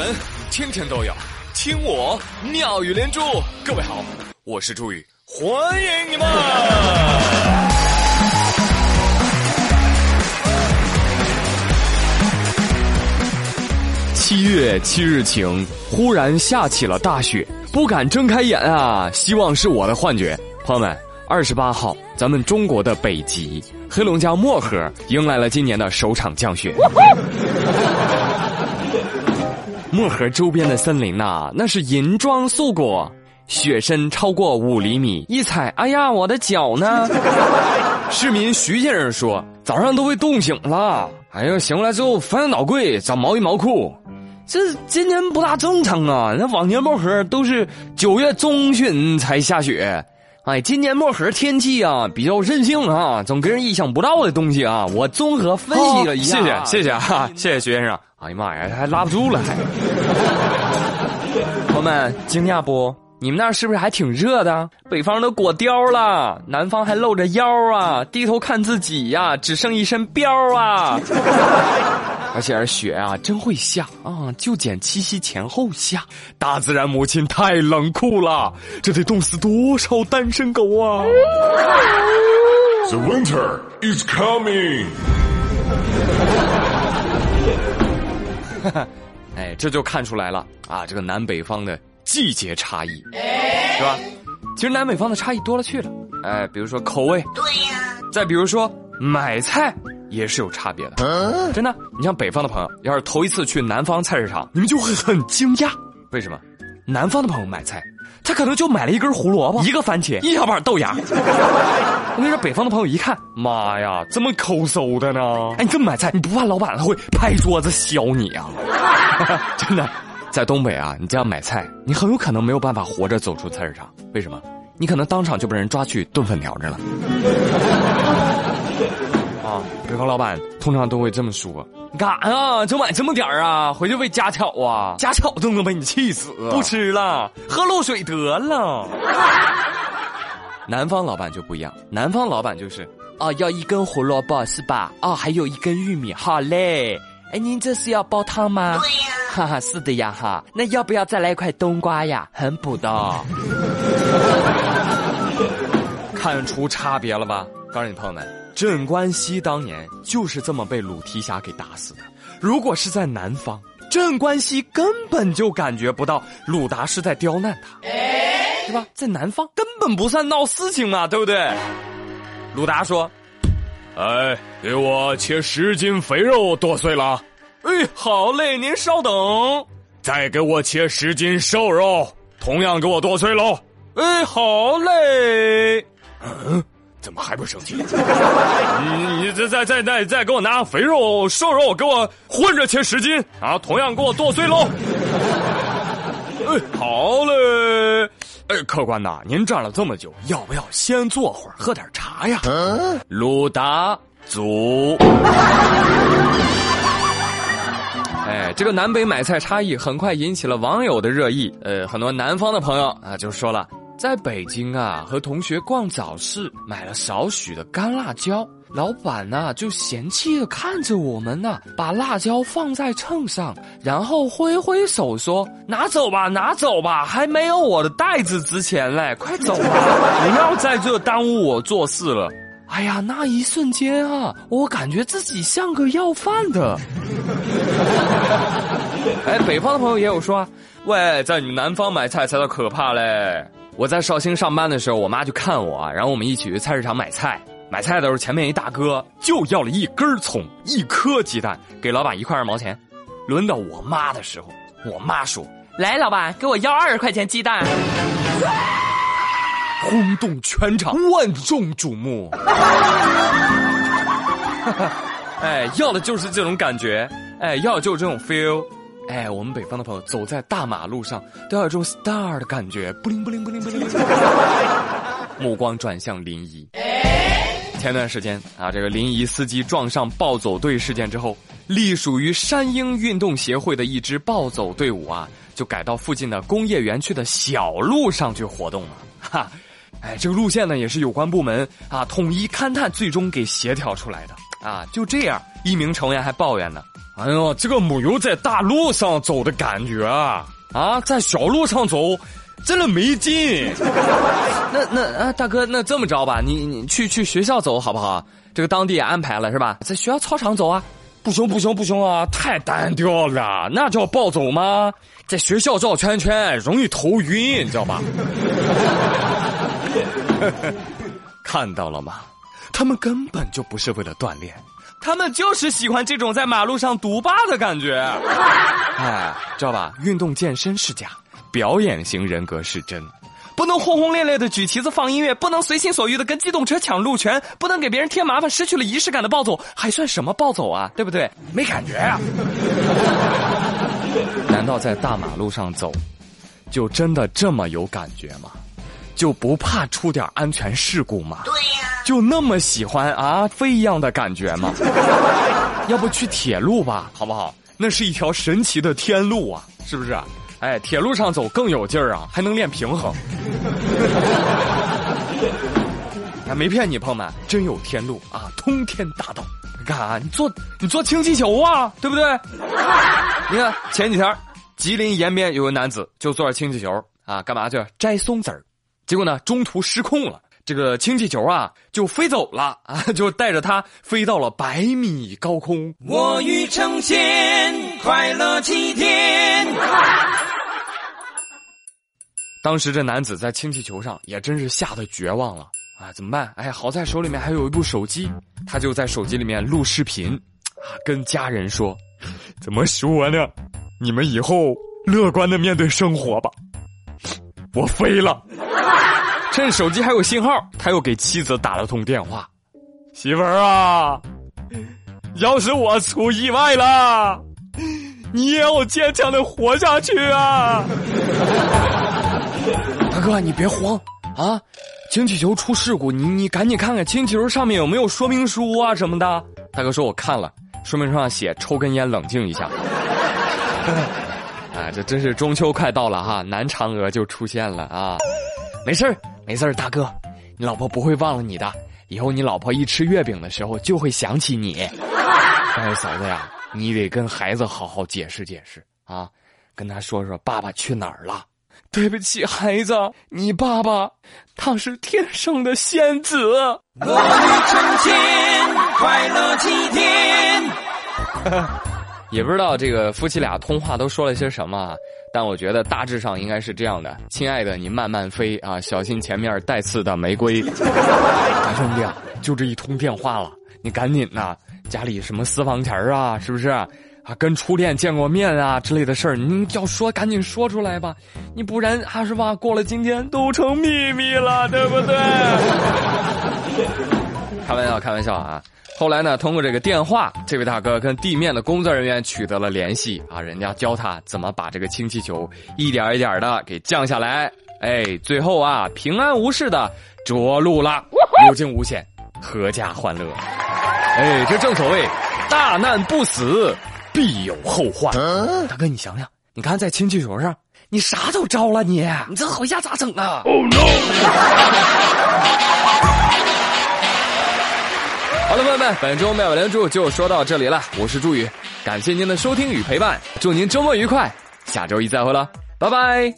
门天天都有听我妙语连珠。各位好，我是朱宇，欢迎你们！七月七日晴，忽然下起了大雪，不敢睁开眼啊！希望是我的幻觉。朋友们，二十八号，咱们中国的北极黑龙江漠河迎来了今年的首场降雪。漠河周边的森林呐，那是银装素裹，雪深超过五厘米。一踩，哎呀，我的脚呢？市民徐先生说，早上都被冻醒了。哎呀，醒过来之后翻箱倒柜找毛衣毛裤，这今年不大正常啊！那往年漠河都是九月中旬才下雪，哎，今年漠河天气啊比较任性啊，总给人意想不到的东西啊。我综合分析了一下，谢谢谢谢啊，谢谢徐先生。哎呀妈呀，还拉不住了还！朋友们惊讶不？你们那儿是不是还挺热的？北方都裹貂了，南方还露着腰啊！低头看自己呀，只剩一身膘啊！而且雪啊，真会下啊，就捡七夕前后下。大自然母亲太冷酷了，这得冻死多少单身狗啊！The winter is coming。哎，这就看出来了啊，这个南北方的。季节差异，是吧？其实南北方的差异多了去了，哎，比如说口味，对呀。再比如说买菜也是有差别的，真的。你像北方的朋友，要是头一次去南方菜市场，你们就会很惊讶。为什么？南方的朋友买菜，他可能就买了一根胡萝卜、一个番茄、一小把豆芽。我跟你说，北方的朋友一看，妈呀，这么抠搜的呢？哎，你这么买菜，你不怕老板他会拍桌子削你啊？真的。在东北啊，你这样买菜，你很有可能没有办法活着走出菜市场。为什么？你可能当场就被人抓去炖粉条去了。啊，北方老板通常都会这么说：“你干啥呀？就买这么点儿啊？回去喂家巧啊？家巧都能被你气死！不吃了，喝露水得了。”南方老板就不一样，南方老板就是啊，要一根胡萝卜是吧？哦，还有一根玉米，好嘞。哎，您这是要煲汤吗？对呀。哈哈，是的呀哈，那要不要再来一块冬瓜呀？很补的。看出差别了吧？告诉你朋友们，镇关西当年就是这么被鲁提辖给打死的。如果是在南方，镇关西根本就感觉不到鲁达是在刁难他，是吧？在南方根本不算闹事情嘛，对不对？鲁达说：“哎，给我切十斤肥肉剁碎了。”哎，好嘞，您稍等。再给我切十斤瘦肉，同样给我剁碎喽。哎，好嘞。嗯，怎么还不生气？你你再再再再再给我拿肥肉瘦肉，给我混着切十斤啊，同样给我剁碎喽。哎，好嘞。哎，客官呐，您站了这么久，要不要先坐会儿，喝点茶呀？鲁达祖。哎，这个南北买菜差异很快引起了网友的热议。呃，很多南方的朋友啊就说了，在北京啊和同学逛早市，买了少许的干辣椒，老板呢就嫌弃的看着我们呢，把辣椒放在秤上，然后挥挥手说：“拿走吧，拿走吧，还没有我的袋子值钱嘞，快走吧，不要在这耽误我做事了。”哎呀，那一瞬间啊，我感觉自己像个要饭的。哎，北方的朋友也有说啊，喂，在你们南方买菜才叫可怕嘞。我在绍兴上班的时候，我妈就看我，然后我们一起去菜市场买菜。买菜的时候，前面一大哥就要了一根葱、一颗鸡蛋，给老板一块二毛钱。轮到我妈的时候，我妈说：“来，老板，给我要二十块钱鸡蛋。”轰动全场，万众瞩目。哎，要的就是这种感觉，哎，要的就是这种 feel。哎，我们北方的朋友走在大马路上都要有这种 star 的感觉，不灵不灵不灵不灵。目光转向临沂。前段时间啊，这个临沂司机撞上暴走队事件之后，隶属于山鹰运动协会的一支暴走队伍啊，就改到附近的工业园区的小路上去活动了。哈。哎，这个路线呢，也是有关部门啊统一勘探，最终给协调出来的啊。就这样，一名成员还抱怨呢：“哎呦，这个没有在大路上走的感觉啊！啊，在小路上走，真的没劲。那那啊，大哥，那这么着吧，你你去去学校走好不好？这个当地也安排了是吧？在学校操场走啊？不行不行不行啊，太单调了，那叫暴走吗？在学校绕圈圈容易头晕，你知道吧？看到了吗？他们根本就不是为了锻炼，他们就是喜欢这种在马路上独霸的感觉。哎，知道吧？运动健身是假，表演型人格是真。不能轰轰烈烈的举旗子放音乐，不能随心所欲的跟机动车抢路权，不能给别人添麻烦，失去了仪式感的暴走，还算什么暴走啊？对不对？没感觉啊？难道在大马路上走，就真的这么有感觉吗？就不怕出点安全事故吗？对呀，就那么喜欢啊飞一样的感觉吗？要不去铁路吧，好不好？那是一条神奇的天路啊，是不是？哎，铁路上走更有劲儿啊，还能练平衡。还 没骗你，朋友们，真有天路啊，通天大道。你看啊，你坐你坐氢气球啊，对不对？你看前几天，吉林延边有个男子就坐着氢气球啊，干嘛去摘松子儿。结果呢，中途失控了，这个氢气球啊就飞走了啊，就带着他飞到了百米高空。我欲成仙，快乐齐天。当时这男子在氢气球上也真是吓得绝望了啊！怎么办？哎，好在手里面还有一部手机，他就在手机里面录视频，啊，跟家人说：“ 怎么说呢？你们以后乐观的面对生活吧。”我飞了。趁手机还有信号，他又给妻子打了通电话：“媳妇儿啊，要是我出意外了，你也要坚强的活下去啊！” 大哥，你别慌啊！氢气球出事故，你你赶紧看看氢气球上面有没有说明书啊什么的。大哥说：“我看了，说明书上写抽根烟冷静一下。”啊，这真是中秋快到了哈，男嫦娥就出现了啊！没事儿。没事大哥，你老婆不会忘了你的。以后你老婆一吃月饼的时候，就会想起你。但 是嫂子呀，你得跟孩子好好解释解释啊，跟他说说爸爸去哪儿了。对不起，孩子，你爸爸他是天生的仙子。我欲成仙，快乐齐天。也不知道这个夫妻俩通话都说了些什么啊，但我觉得大致上应该是这样的：亲爱的，你慢慢飞啊，小心前面带刺的玫瑰。大 兄弟啊，就这一通电话了，你赶紧呐，家里什么私房钱啊，是不是啊？跟初恋见过面啊之类的事儿，你要说赶紧说出来吧，你不然还是吧，过了今天都成秘密了，对不对？开玩笑，开玩笑啊。后来呢？通过这个电话，这位大哥跟地面的工作人员取得了联系啊，人家教他怎么把这个氢气球一点一点的给降下来。哎，最后啊，平安无事的着陆了，有惊无险，阖家欢乐。哎，这正所谓大难不死，必有后患。大哥，你想想，你看在氢气球上，你啥都招了，你你这回家咋整啊？Oh no！好了，朋友们，本周妙语连珠就说到这里了。我是朱宇，感谢您的收听与陪伴，祝您周末愉快，下周一再会了，拜拜。